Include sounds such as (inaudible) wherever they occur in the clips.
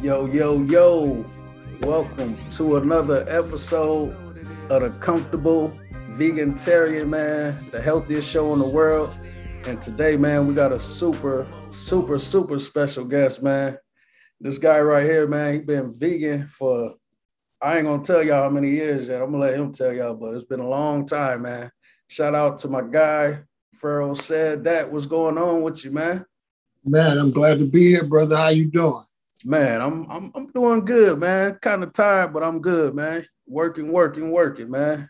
Yo, yo, yo. Welcome to another episode of the Comfortable Vegantarian Man, the healthiest show in the world. And today, man, we got a super, super, super special guest, man. This guy right here, man, he been vegan for I ain't gonna tell y'all how many years yet. I'm gonna let him tell y'all, but it's been a long time, man. Shout out to my guy, Pharaoh said that. What's going on with you, man? Man, I'm glad to be here, brother. How you doing? Man, I'm I'm I'm doing good, man. Kind of tired, but I'm good, man. Working, working, working, man.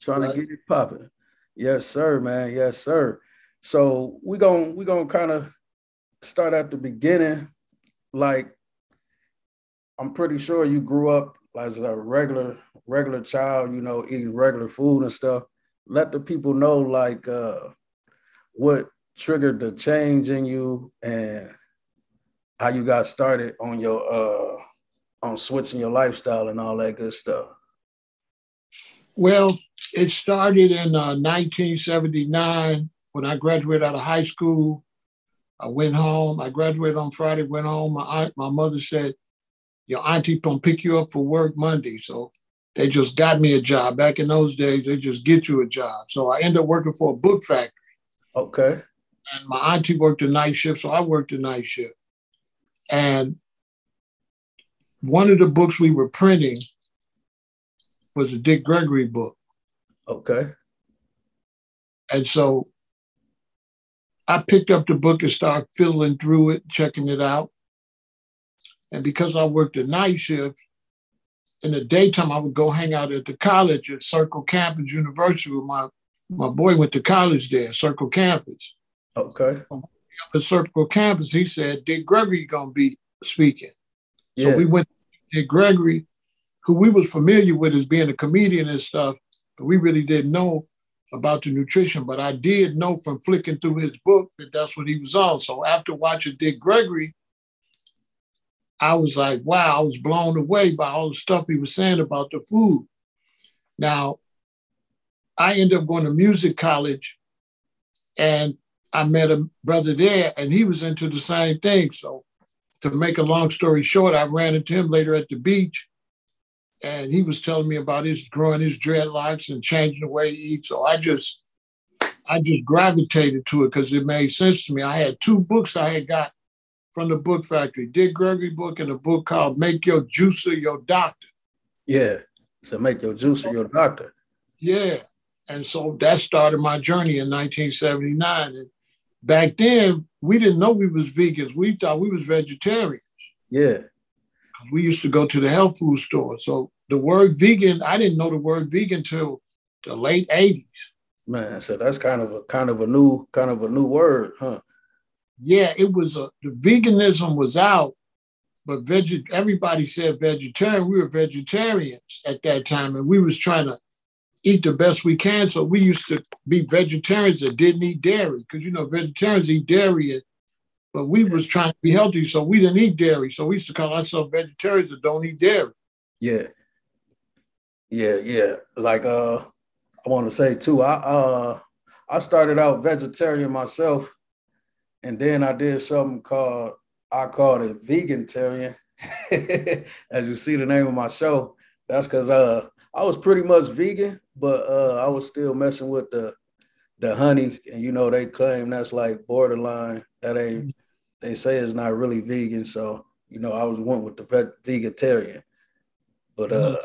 Trying right. to get it popping. Yes, sir, man. Yes, sir. So we're gonna we're gonna kind of start at the beginning. Like, I'm pretty sure you grew up as a regular regular child, you know, eating regular food and stuff. Let the people know like uh, what triggered the change in you and how you got started on your uh, on switching your lifestyle and all that good stuff. Well, it started in uh, 1979 when I graduated out of high school. I went home. I graduated on Friday. Went home. My aunt, my mother said, your auntie gonna pick you up for work Monday. So they just got me a job. Back in those days, they just get you a job. So I ended up working for a book factory. Okay. And my auntie worked a night shift, so I worked a night shift. And one of the books we were printing was a Dick Gregory book. Okay. And so I picked up the book and started fiddling through it, checking it out. And because I worked a night shift, in the daytime I would go hang out at the college at Circle Campus University with my my boy went to college there, Circle Campus. Okay. At Circle Campus, he said Dick Gregory gonna be speaking. Yeah. So we went to Dick Gregory, who we was familiar with as being a comedian and stuff, but we really didn't know about the nutrition. But I did know from flicking through his book that that's what he was on. So after watching Dick Gregory, I was like, wow, I was blown away by all the stuff he was saying about the food. Now, I ended up going to music college and I met a brother there and he was into the same thing. So, to make a long story short, I ran into him later at the beach and he was telling me about his growing his dreadlocks and changing the way he eats. So, I just, I just gravitated to it because it made sense to me. I had two books I had got from the book factory, Dick Gregory book and a book called Make Your Juicer Your Doctor. Yeah. So make your juicer your doctor. Yeah. And so that started my journey in 1979. And back then, we didn't know we was vegans. We thought we was vegetarians. Yeah. We used to go to the health food store. So the word vegan, I didn't know the word vegan till the late 80s. Man, so that's kind of a kind of a new kind of a new word, huh? yeah, it was a the veganism was out, but veg everybody said vegetarian. We were vegetarians at that time, and we was trying to eat the best we can. So we used to be vegetarians that didn't eat dairy, because you know vegetarians eat dairy, but we was trying to be healthy, so we didn't eat dairy. So we used to call ourselves vegetarians that don't eat dairy. Yeah, yeah, yeah. Like uh, I want to say too. I uh, I started out vegetarian myself and then I did something called I called it Vegantarian. (laughs) As you see the name of my show, that's because uh I was pretty much vegan, but uh I was still messing with the the honey, and you know they claim that's like borderline. That ain't they say it's not really vegan. So you know I was went with the vet, vegetarian, but uh.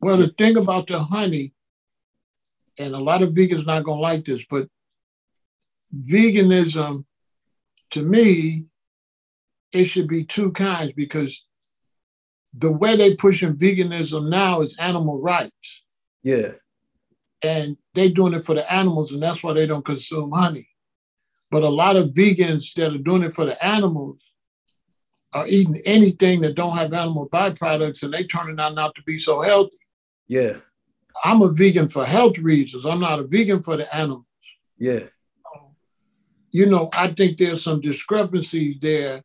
Well, the thing about the honey, and a lot of vegans not gonna like this, but veganism, to me, it should be two kinds because the way they pushing veganism now is animal rights. Yeah. And they're doing it for the animals, and that's why they don't consume honey. But a lot of vegans that are doing it for the animals are eating anything that don't have animal byproducts, and they turning out not to be so healthy. Yeah. I'm a vegan for health reasons. I'm not a vegan for the animals. Yeah you know, I think there's some discrepancy there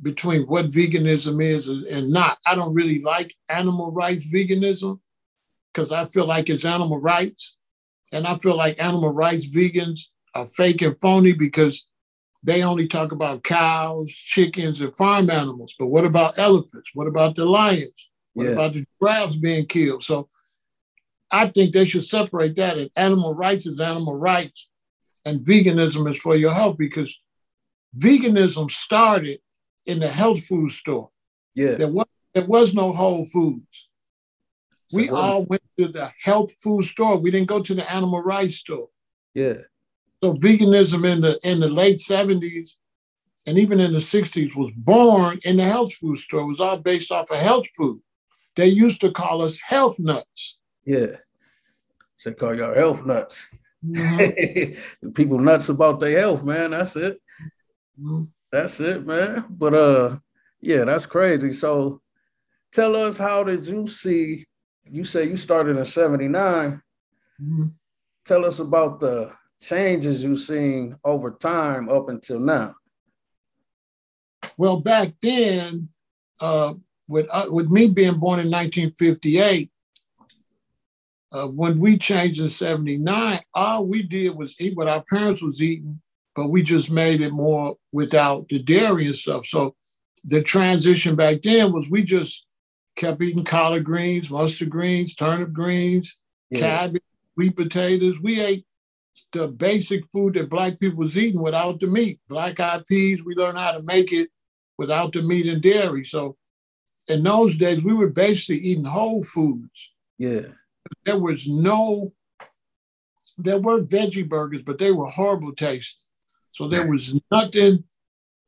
between what veganism is and not. I don't really like animal rights veganism because I feel like it's animal rights. And I feel like animal rights vegans are fake and phony because they only talk about cows, chickens, and farm animals. But what about elephants? What about the lions? What yeah. about the giraffes being killed? So I think they should separate that. And animal rights is animal rights, and veganism is for your health because veganism started in the health food store. Yeah. There was, there was no Whole Foods. So we all went to the health food store. We didn't go to the animal rights store. Yeah. So veganism in the in the late 70s and even in the 60s was born in the health food store. It was all based off of health food. They used to call us health nuts. Yeah. They call y'all health nuts. Mm-hmm. (laughs) People nuts about their health, man. That's it. Mm-hmm. That's it, man. But uh yeah, that's crazy. So tell us how did you see you say you started in 79. Mm-hmm. Tell us about the changes you've seen over time up until now? Well, back then, uh, with uh, with me being born in 1958, uh, when we changed in 79, all we did was eat what our parents was eating, but we just made it more without the dairy and stuff. So the transition back then was we just kept eating collard greens, mustard greens, turnip greens, yeah. cabbage, sweet potatoes. We ate the basic food that black people was eating without the meat. Black eyed peas, we learned how to make it without the meat and dairy. So in those days, we were basically eating whole foods. Yeah. There was no, there were veggie burgers, but they were horrible tasting. So there was nothing,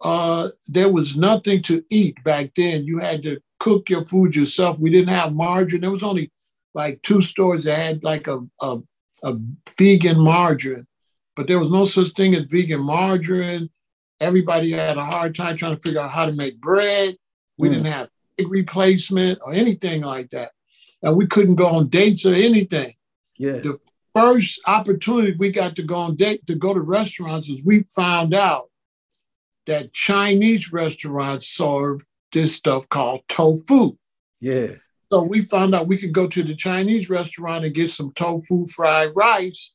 uh, there was nothing to eat back then. You had to cook your food yourself. We didn't have margarine. There was only like two stores that had like a, a a vegan margarine, but there was no such thing as vegan margarine. Everybody had a hard time trying to figure out how to make bread. We mm. didn't have egg replacement or anything like that. And we couldn't go on dates or anything. Yeah. The first opportunity we got to go on date to go to restaurants is we found out that Chinese restaurants serve this stuff called tofu. Yeah. So we found out we could go to the Chinese restaurant and get some tofu fried rice.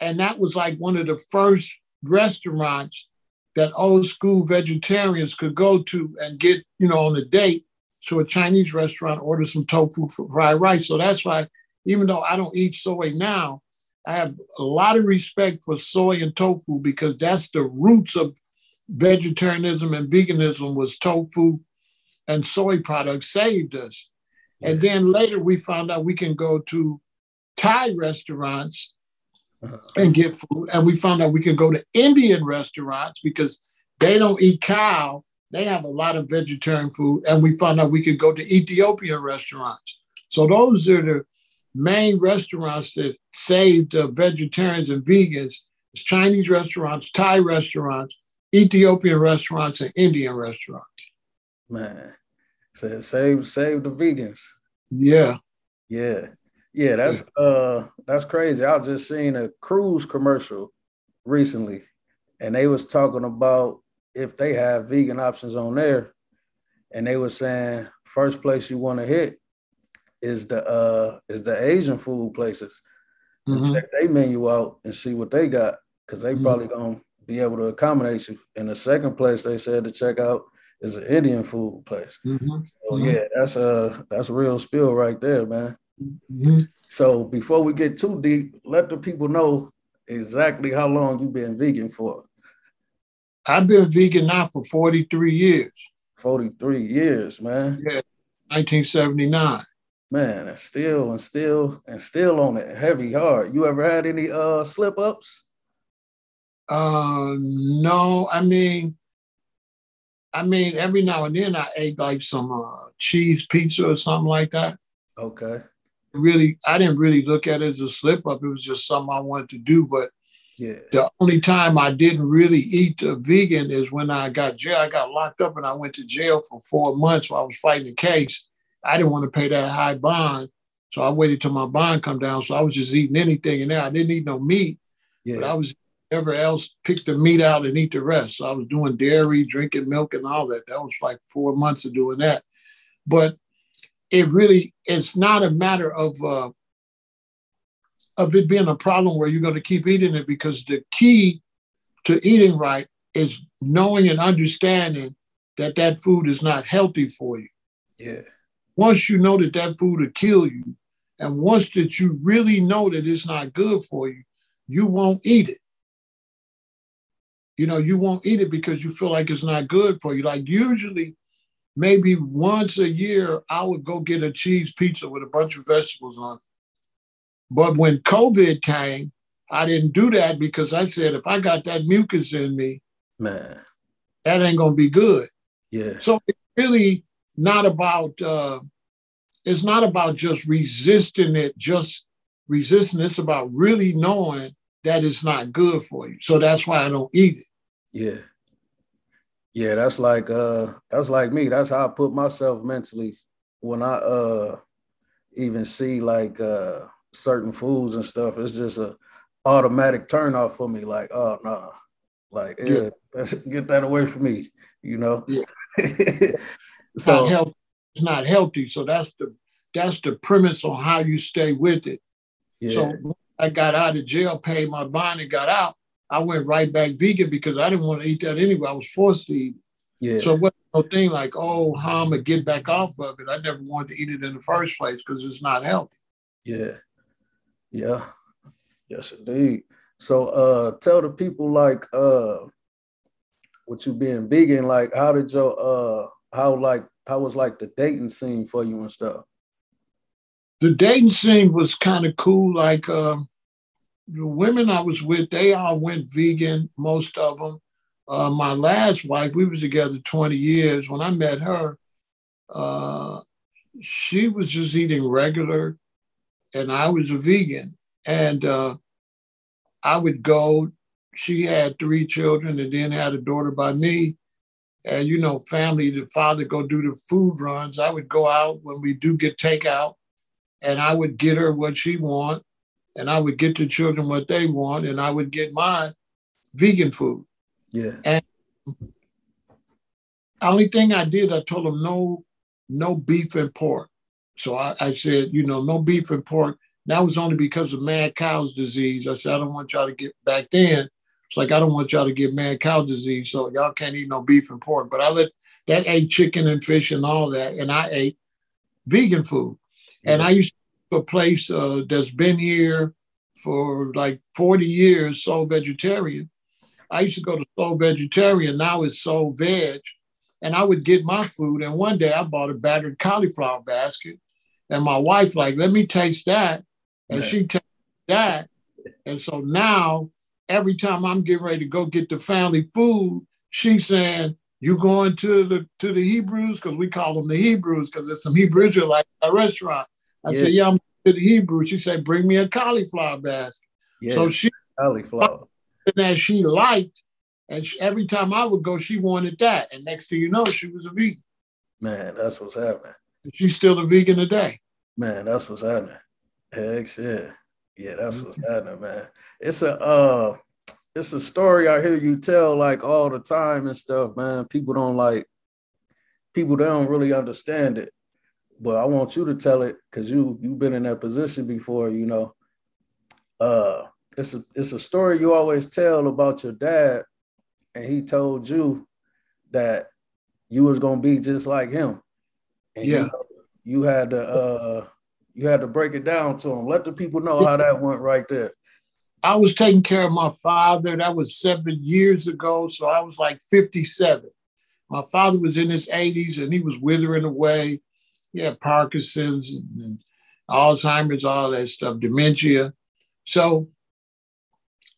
And that was like one of the first restaurants that old school vegetarians could go to and get, you know, on a date to a Chinese restaurant, order some tofu fried rice. So that's why, even though I don't eat soy now, I have a lot of respect for soy and tofu because that's the roots of vegetarianism and veganism was tofu and soy products saved us. And then later we found out we can go to Thai restaurants uh-huh. and get food. And we found out we can go to Indian restaurants because they don't eat cow. They have a lot of vegetarian food. And we found out we could go to Ethiopian restaurants. So those are the main restaurants that saved uh, vegetarians and vegans. It's Chinese restaurants, Thai restaurants, Ethiopian restaurants, and Indian restaurants. Man, Save, save, save the vegans. Yeah. Yeah. Yeah, that's uh that's crazy. I was just seeing a cruise commercial recently, and they was talking about if they have vegan options on there, and they were saying first place you want to hit is the uh is the Asian food places. Mm-hmm. Check their menu out and see what they got, because they mm-hmm. probably gonna be able to accommodate you. In the second place, they said to check out is an Indian food place. Mm-hmm. So mm-hmm. yeah, that's a that's a real spill right there, man. Mm-hmm. So before we get too deep, let the people know exactly how long you've been vegan for. I've been vegan now for 43 years. 43 years, man. Yeah, 1979. Man, and still and still and still on it heavy hard. You ever had any uh slip ups? Uh no, I mean I mean, every now and then I ate like some uh, cheese pizza or something like that. Okay. Really, I didn't really look at it as a slip up. It was just something I wanted to do. But yeah. the only time I didn't really eat a vegan is when I got jail. I got locked up and I went to jail for four months while I was fighting the case. I didn't want to pay that high bond. So I waited till my bond come down. So I was just eating anything in there. I didn't eat no meat, yeah. but I was ever else pick the meat out and eat the rest. So I was doing dairy, drinking milk, and all that. That was like four months of doing that. But it really, it's not a matter of uh, of it being a problem where you're going to keep eating it because the key to eating right is knowing and understanding that that food is not healthy for you. Yeah. Once you know that that food will kill you, and once that you really know that it's not good for you, you won't eat it. You know, you won't eat it because you feel like it's not good for you. Like usually, maybe once a year, I would go get a cheese pizza with a bunch of vegetables on it. But when COVID came, I didn't do that because I said if I got that mucus in me, man, that ain't gonna be good. Yeah. So it's really not about uh, it's not about just resisting it, just resisting. It's about really knowing that it's not good for you. So that's why I don't eat it. Yeah. Yeah, that's like uh that's like me. That's how I put myself mentally when I uh even see like uh certain foods and stuff. It's just a automatic turn off for me. Like, oh no, nah. like yeah, get that away from me. You know. Yeah. (laughs) so not healthy. it's not healthy. So that's the that's the premise on how you stay with it. Yeah. So I got out of jail, paid my bond, and got out. I went right back vegan because I didn't want to eat that anyway. I was forced to eat. Yeah. So it wasn't no thing like, oh, how I'm gonna get back off of it. I never wanted to eat it in the first place because it's not healthy. Yeah. Yeah. Yes, indeed. So uh tell the people like uh what you being vegan, like how did your uh how like how was like the dating scene for you and stuff? The dating scene was kind of cool. Like um the women I was with, they all went vegan, most of them. Uh, my last wife, we was together 20 years. When I met her, uh, she was just eating regular, and I was a vegan. And uh, I would go. She had three children, and then had a daughter by me. And you know, family, the father go do the food runs. I would go out when we do get takeout, and I would get her what she want and I would get the children what they want, and I would get my vegan food. Yeah. And only thing I did, I told them no, no beef and pork. So I, I said, you know, no beef and pork. That was only because of mad cow's disease. I said, I don't want y'all to get back then. It's like I don't want y'all to get mad cow disease, so y'all can't eat no beef and pork. But I let that ate chicken and fish and all that, and I ate vegan food. Yeah. And I used to a place uh, that's been here for like 40 years, Soul Vegetarian. I used to go to Soul Vegetarian, now it's Soul Veg. And I would get my food. And one day I bought a battered cauliflower basket. And my wife, like, let me taste that. And she tasted that. And so now, every time I'm getting ready to go get the family food, she's saying, you going to the to the Hebrews? Because we call them the Hebrews, because there's some Hebrew Israelites at a restaurant. I yeah. said, Yeah, I'm to the Hebrew. She said, Bring me a cauliflower basket. Yeah, so she cauliflower. That she liked. And she, every time I would go, she wanted that. And next thing you know, she was a vegan. Man, that's what's happening. She's still a vegan today. Man, that's what's happening. Heck yeah. Yeah, that's mm-hmm. what's happening, man. It's a uh it's a story I hear you tell like all the time and stuff, man. People don't like people they don't really understand it but I want you to tell it because you you've been in that position before, you know. Uh it's a it's a story you always tell about your dad, and he told you that you was gonna be just like him. And yeah. You, you had to uh you had to break it down to him. Let the people know how that went right there. I was taking care of my father. That was seven years ago. So I was like 57. My father was in his 80s and he was withering away yeah, Parkinson's and Alzheimer's, all that stuff, dementia. So,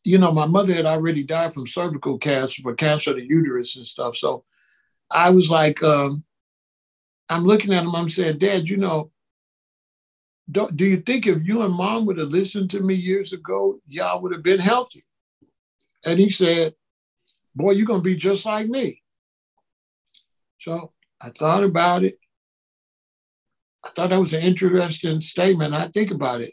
you know, my mother had already died from cervical cancer, but cancer of the uterus and stuff. So I was like, um, I'm looking at him, I'm saying, Dad, you know, do, do you think if you and mom would have listened to me years ago, y'all would have been healthy? And he said, Boy, you're going to be just like me. So I thought about it. I thought that was an interesting statement. I think about it.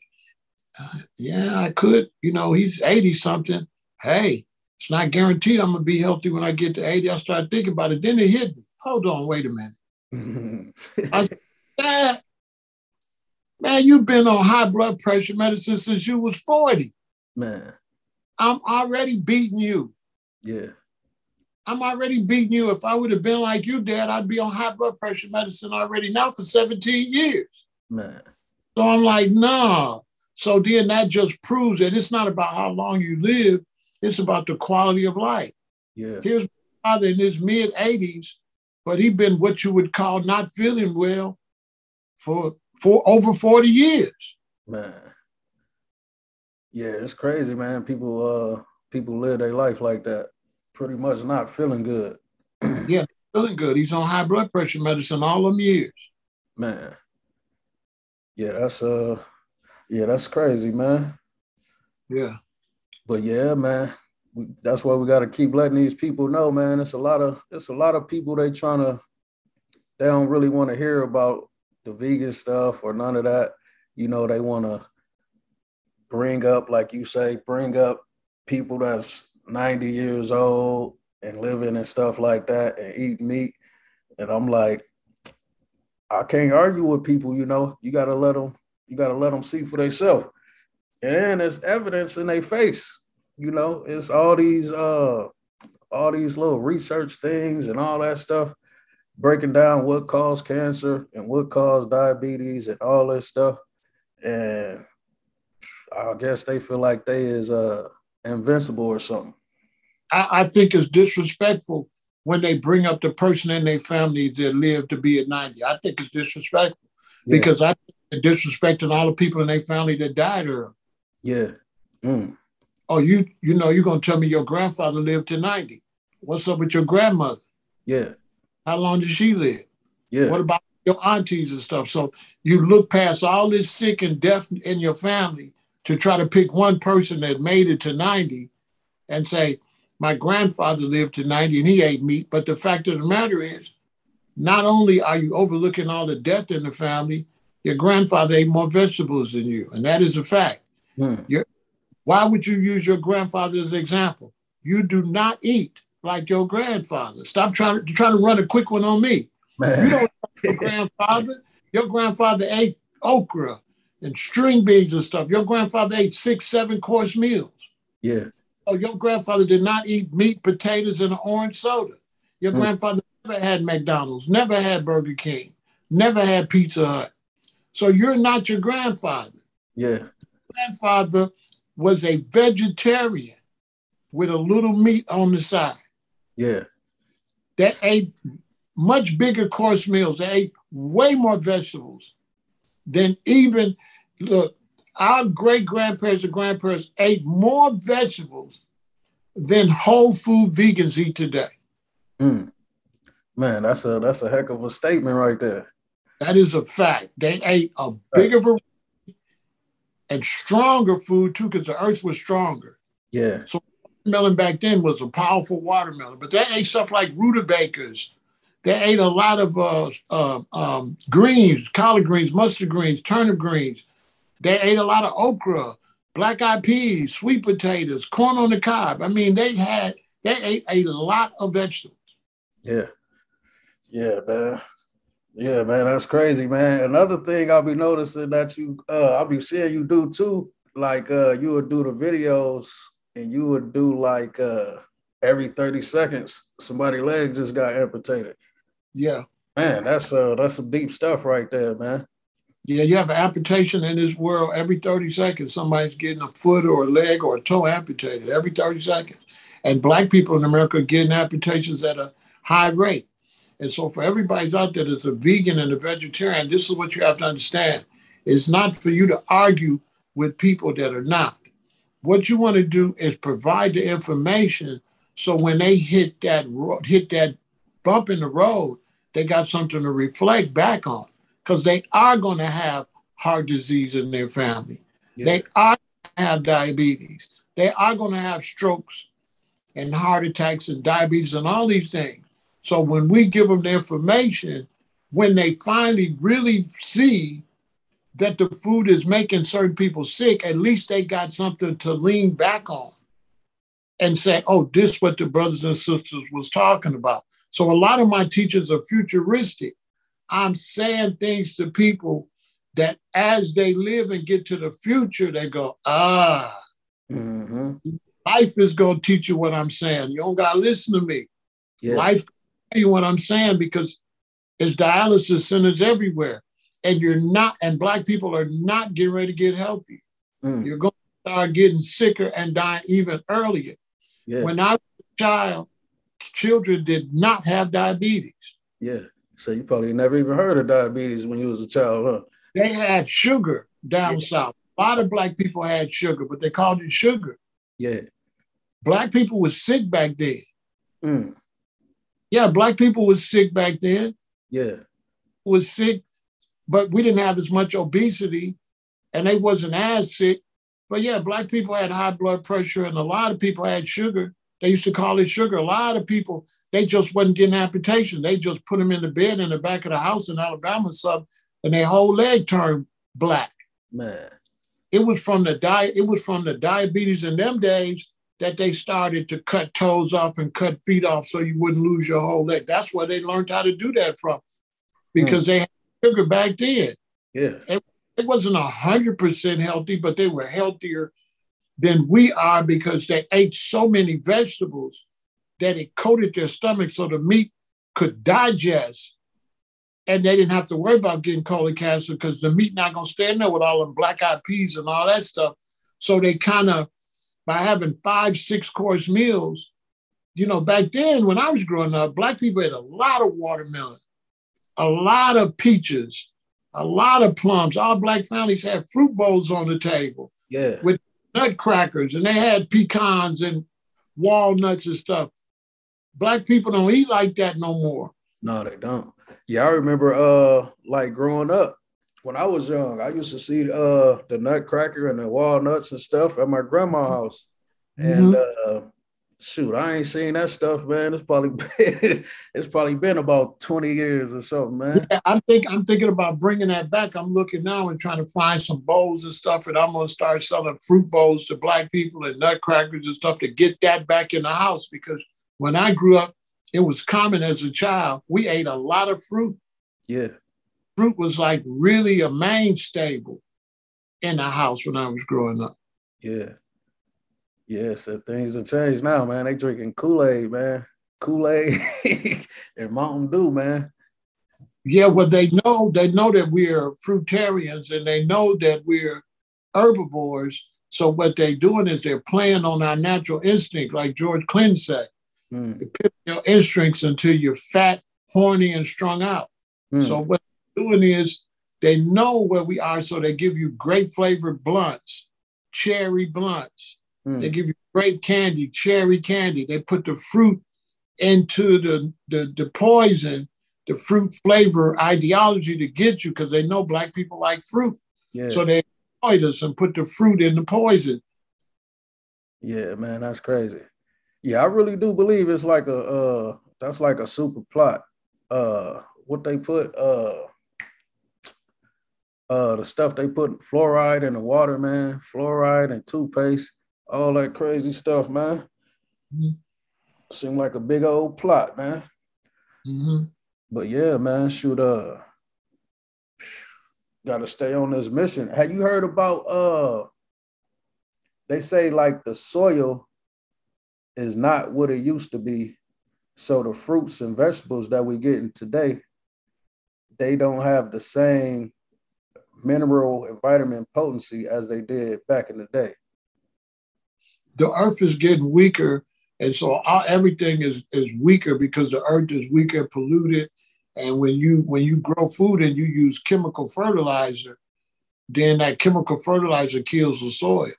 Uh, yeah, I could. You know, he's 80 something. Hey, it's not guaranteed I'm going to be healthy when I get to 80. I started thinking about it. Then it hit me. Hold on, wait a minute. (laughs) I said, Dad, man, you've been on high blood pressure medicine since you was 40. Man. I'm already beating you. Yeah. I'm already beating you. If I would have been like you, Dad, I'd be on high blood pressure medicine already now for 17 years. Man. So I'm like, nah. So then that just proves that it's not about how long you live, it's about the quality of life. Yeah. Here's my father in his mid 80s, but he been what you would call not feeling well for for over 40 years. Man. Yeah, it's crazy, man. People uh people live their life like that, pretty much not feeling good. (clears throat) yeah, feeling good. He's on high blood pressure medicine all them years. Man. Yeah, that's uh yeah, that's crazy, man. Yeah. But yeah, man, we, that's why we got to keep letting these people know, man. It's a lot of it's a lot of people they trying to they don't really want to hear about the vegan stuff or none of that. You know, they want to bring up, like you say, bring up people that's 90 years old and living and stuff like that and eat meat. And I'm like, I can't argue with people, you know. You gotta let them, you gotta let them see for themselves. And there's evidence in their face, you know. It's all these uh all these little research things and all that stuff breaking down what caused cancer and what caused diabetes and all this stuff. And I guess they feel like they is uh invincible or something. I, I think it's disrespectful when they bring up the person in their family that lived to be at 90. I think it's disrespectful yeah. because I think disrespecting all the people in their family that died early. Yeah. Mm. Oh, you you know, you're gonna tell me your grandfather lived to 90. What's up with your grandmother? Yeah. How long did she live? Yeah. What about your aunties and stuff? So you look past all this sick and death in your family to try to pick one person that made it to 90 and say, my grandfather lived to 90 and he ate meat. But the fact of the matter is, not only are you overlooking all the death in the family, your grandfather ate more vegetables than you. And that is a fact. Hmm. Why would you use your grandfather as an example? You do not eat like your grandfather. Stop trying to trying to run a quick one on me. Man. You don't your grandfather. Your grandfather ate okra and string beans and stuff. Your grandfather ate six, seven course meals. Yeah. So your grandfather did not eat meat, potatoes, and an orange soda. Your mm. grandfather never had McDonald's, never had Burger King, never had Pizza Hut. So you're not your grandfather. Yeah. Your Grandfather was a vegetarian with a little meat on the side. Yeah. That ate much bigger course meals. They ate way more vegetables than even, look, our great grandparents and grandparents ate more vegetables than whole food vegans eat today. Mm. Man, that's a that's a heck of a statement right there. That is a fact. They ate a bigger variety and stronger food too, because the earth was stronger. Yeah. So watermelon back then was a powerful watermelon, but they ate stuff like rutabagas. They ate a lot of uh, uh, um, greens, collard greens, mustard greens, turnip greens. They ate a lot of okra, black eyed peas, sweet potatoes, corn on the cob. I mean, they had they ate a lot of vegetables. Yeah, yeah, man. Yeah, man, that's crazy, man. Another thing I'll be noticing that you, uh, I'll be seeing you do too. Like, uh, you would do the videos and you would do like uh every 30 seconds somebody leg just got amputated. Yeah. Man, that's uh that's some deep stuff right there, man. Yeah, you have an amputation in this world every 30 seconds. Somebody's getting a foot or a leg or a toe amputated every 30 seconds. And black people in America are getting amputations at a high rate. And so for everybody's out there that's a vegan and a vegetarian, this is what you have to understand. It's not for you to argue with people that are not. What you want to do is provide the information so when they hit that hit that bump in the road, they got something to reflect back on because they are going to have heart disease in their family. Yeah. They are going to have diabetes. They are going to have strokes and heart attacks and diabetes and all these things. So when we give them the information, when they finally really see that the food is making certain people sick, at least they got something to lean back on and say, oh, this is what the brothers and sisters was talking about. So a lot of my teachers are futuristic. I'm saying things to people that as they live and get to the future, they go, ah, mm-hmm. life is going to teach you what I'm saying. You don't got to listen to me. Yeah. Life, you what I'm saying, because it's dialysis centers everywhere. And you're not, and black people are not getting ready to get healthy. Mm. You're going to start getting sicker and dying even earlier. Yeah. When I was a child, children did not have diabetes. Yeah. So you probably never even heard of diabetes when you was a child, huh? They had sugar down yeah. south. A lot of black people had sugar, but they called it sugar. Yeah. Black people was sick back then. Mm. Yeah, black people was sick back then. Yeah. Was sick, but we didn't have as much obesity and they wasn't as sick. But yeah, black people had high blood pressure and a lot of people had sugar. They used to call it sugar. A lot of people, they just wasn't getting amputation. They just put them in the bed in the back of the house in Alabama or something, and their whole leg turned black. Man. It was from the di- it was from the diabetes in them days that they started to cut toes off and cut feet off so you wouldn't lose your whole leg. That's where they learned how to do that from because mm. they had sugar back then. Yeah. It, it wasn't 100% healthy, but they were healthier than we are because they ate so many vegetables that it coated their stomach so the meat could digest and they didn't have to worry about getting colon cancer because the meat not gonna stand there with all them black eyed peas and all that stuff. So they kind of, by having five, six course meals, you know, back then when I was growing up, black people ate a lot of watermelon, a lot of peaches, a lot of plums. All black families had fruit bowls on the table. Yeah. With nutcrackers and they had pecans and walnuts and stuff. Black people don't eat like that no more. No, they don't. Yeah, I remember uh like growing up when I was young, I used to see uh the nutcracker and the walnuts and stuff at my grandma's house. And mm-hmm. uh shoot, I ain't seen that stuff, man. It's probably (laughs) been, it's probably been about 20 years or something, man. Yeah, I think I'm thinking about bringing that back. I'm looking now and trying to find some bowls and stuff, and I'm gonna start selling fruit bowls to black people and nutcrackers and stuff to get that back in the house because when I grew up, it was common as a child. We ate a lot of fruit. Yeah. Fruit was like really a main staple in the house when I was growing up. Yeah. Yeah, so things have changed now, man. They drinking Kool-Aid, man. Kool-Aid (laughs) and Mountain Dew, man. Yeah, well, they know they know that we're fruitarians and they know that we're herbivores. So what they're doing is they're playing on our natural instinct, like George Clinton said. Mm. You put your instincts until you're fat, horny, and strung out. Mm. So what they're doing is they know where we are, so they give you great flavored blunts, cherry blunts, Mm. They give you grape candy, cherry candy. They put the fruit into the, the, the poison, the fruit flavor ideology to get you because they know black people like fruit. Yeah. So they avoid us and put the fruit in the poison. Yeah, man, that's crazy. Yeah, I really do believe it's like a uh that's like a super plot. Uh what they put uh uh the stuff they put fluoride in the water, man, fluoride and toothpaste all that crazy stuff, man. Mm-hmm. Seemed like a big old plot, man. Mm-hmm. But yeah, man, shoot, uh, gotta stay on this mission. Have you heard about uh? They say like the soil is not what it used to be, so the fruits and vegetables that we're getting today, they don't have the same mineral and vitamin potency as they did back in the day the earth is getting weaker. And so our, everything is, is weaker because the earth is weaker, polluted. And when you when you grow food and you use chemical fertilizer, then that chemical fertilizer kills the soil.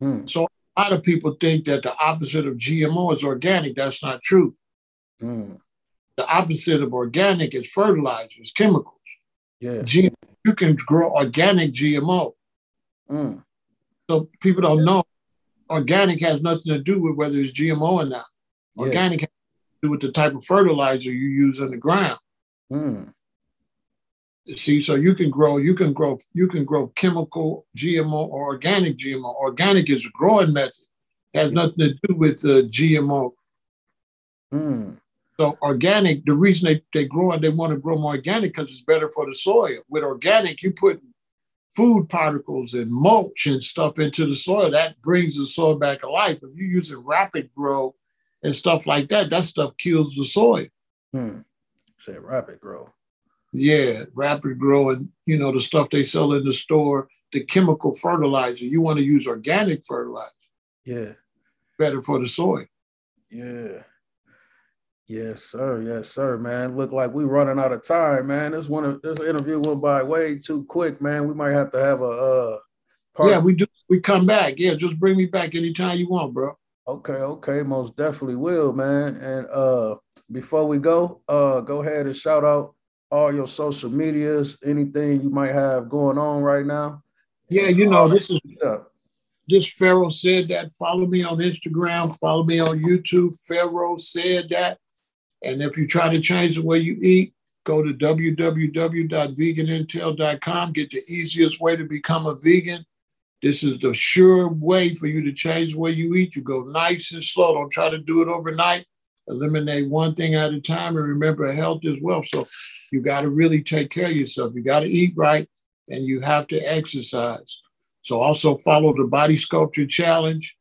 Hmm. So a lot of people think that the opposite of GMO is organic. That's not true. Hmm. The opposite of organic is fertilizer, it's chemicals. Yeah. you can grow organic GMO. Hmm. So people don't know organic has nothing to do with whether it's GMO or not. Yeah. Organic has to do with the type of fertilizer you use in the ground. Mm. See, so you can grow, you can grow, you can grow chemical GMO or organic GMO. Organic is a growing method. It has nothing to do with the GMO. Mm. So organic, the reason they, they grow and they want to grow more organic because it's better for the soil. With organic, you put food particles and mulch and stuff into the soil, that brings the soil back alive. If you're using rapid grow and stuff like that. That stuff kills the soil. Hmm. Say rapid grow. Yeah, rapid grow and you know the stuff they sell in the store, the chemical fertilizer. You want to use organic fertilizer. Yeah. Better for the soil. Yeah. Yes, sir. Yes, sir, man. Look like we running out of time, man. This one this interview went by way too quick, man. We might have to have a uh part. Yeah, we do we come back. Yeah, just bring me back anytime you want, bro. Okay, okay, most definitely will, man. And uh before we go, uh go ahead and shout out all your social medias, anything you might have going on right now. Yeah, you know, this is stuff. This Pharaoh said that. Follow me on Instagram, follow me on YouTube. Pharaoh said that. And if you're trying to change the way you eat, go to www.veganintel.com. Get the easiest way to become a vegan. This is the sure way for you to change the way you eat. You go nice and slow. Don't try to do it overnight. Eliminate one thing at a time and remember health is wealth. So you got to really take care of yourself. You got to eat right and you have to exercise. So also follow the Body Sculpture Challenge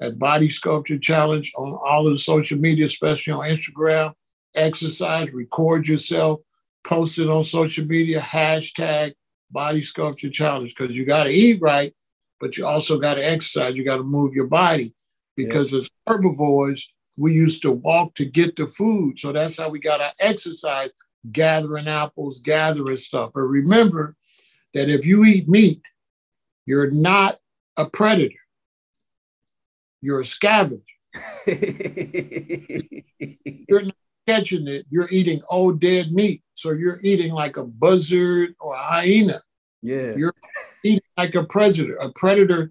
at Body Sculpture Challenge on all of the social media, especially on Instagram. Exercise, record yourself, post it on social media, hashtag Body Sculpture Challenge, because you got to eat right, but you also got to exercise. You got to move your body because yeah. as herbivores, we used to walk to get the food. So that's how we got our exercise, gathering apples, gathering stuff. But remember that if you eat meat, you're not a predator you're a scavenger. (laughs) you're not catching it, you're eating old dead meat. So you're eating like a buzzard or a hyena. Yeah. You're eating like a predator. A predator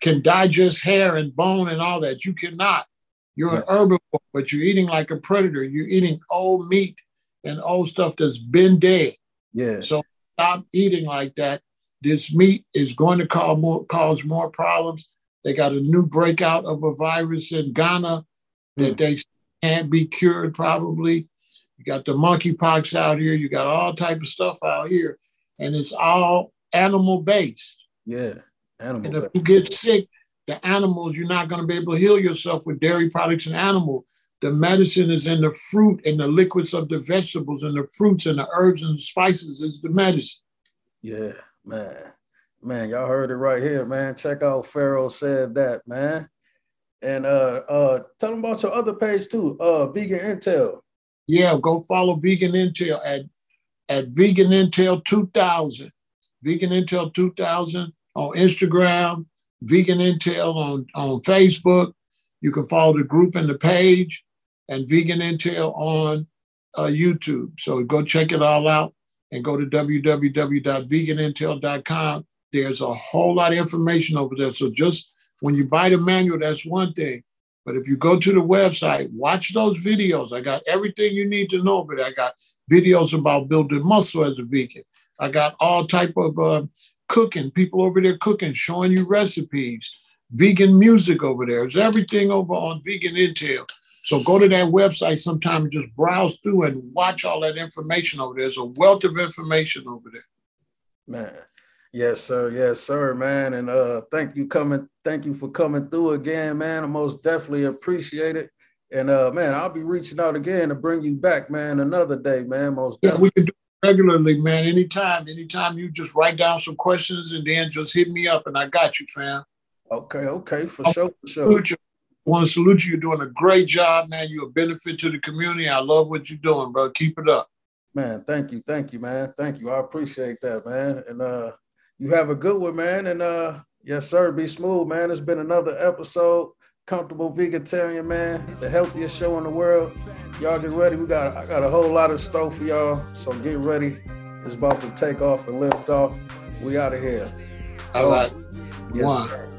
can digest hair and bone and all that. You cannot. You're an herbivore, but you're eating like a predator. You're eating old meat and old stuff that's been dead. Yeah. So stop eating like that. This meat is going to cause more, cause more problems. They got a new breakout of a virus in Ghana that mm. they can't be cured probably. You got the monkeypox out here. You got all type of stuff out here, and it's all animal based. Yeah, animal. And if you get sick, the animals you're not going to be able to heal yourself with dairy products and animal. The medicine is in the fruit and the liquids of the vegetables and the fruits and the herbs and the spices is the medicine. Yeah, man. Man, y'all heard it right here, man. Check out Pharaoh said that, man. And uh uh tell them about your other page too, uh Vegan Intel. Yeah, go follow Vegan Intel at at Vegan Intel 2000. Vegan Intel 2000 on Instagram, Vegan Intel on, on Facebook. You can follow the group and the page, and Vegan Intel on uh, YouTube. So go check it all out and go to www.veganintel.com there's a whole lot of information over there. So just when you buy the manual, that's one thing. But if you go to the website, watch those videos. I got everything you need to know. But I got videos about building muscle as a vegan. I got all type of uh, cooking. People over there cooking, showing you recipes. Vegan music over there. There's everything over on Vegan Intel. So go to that website sometime and just browse through and watch all that information over there. There's a wealth of information over there. Man, Yes, sir. Yes, sir, man. And uh thank you coming, thank you for coming through again, man. I most definitely appreciate it. And uh man, I'll be reaching out again to bring you back, man, another day, man. Most yeah, definitely. we can do regularly, man. Anytime, anytime you just write down some questions and then just hit me up and I got you, fam. Okay, okay, for I'll sure, for sure. You. I want to salute you. You're doing a great job, man. You're a benefit to the community. I love what you're doing, bro. Keep it up. Man, thank you. Thank you, man. Thank you. I appreciate that, man. And uh you have a good one, man. And uh, yes, sir. Be smooth, man. It's been another episode. Comfortable Vegantarian, man. The healthiest show in the world. Y'all get ready. We got I got a whole lot of stuff for y'all. So get ready. It's about to take off and lift off. We out of here. All right. Yes, One. Sir.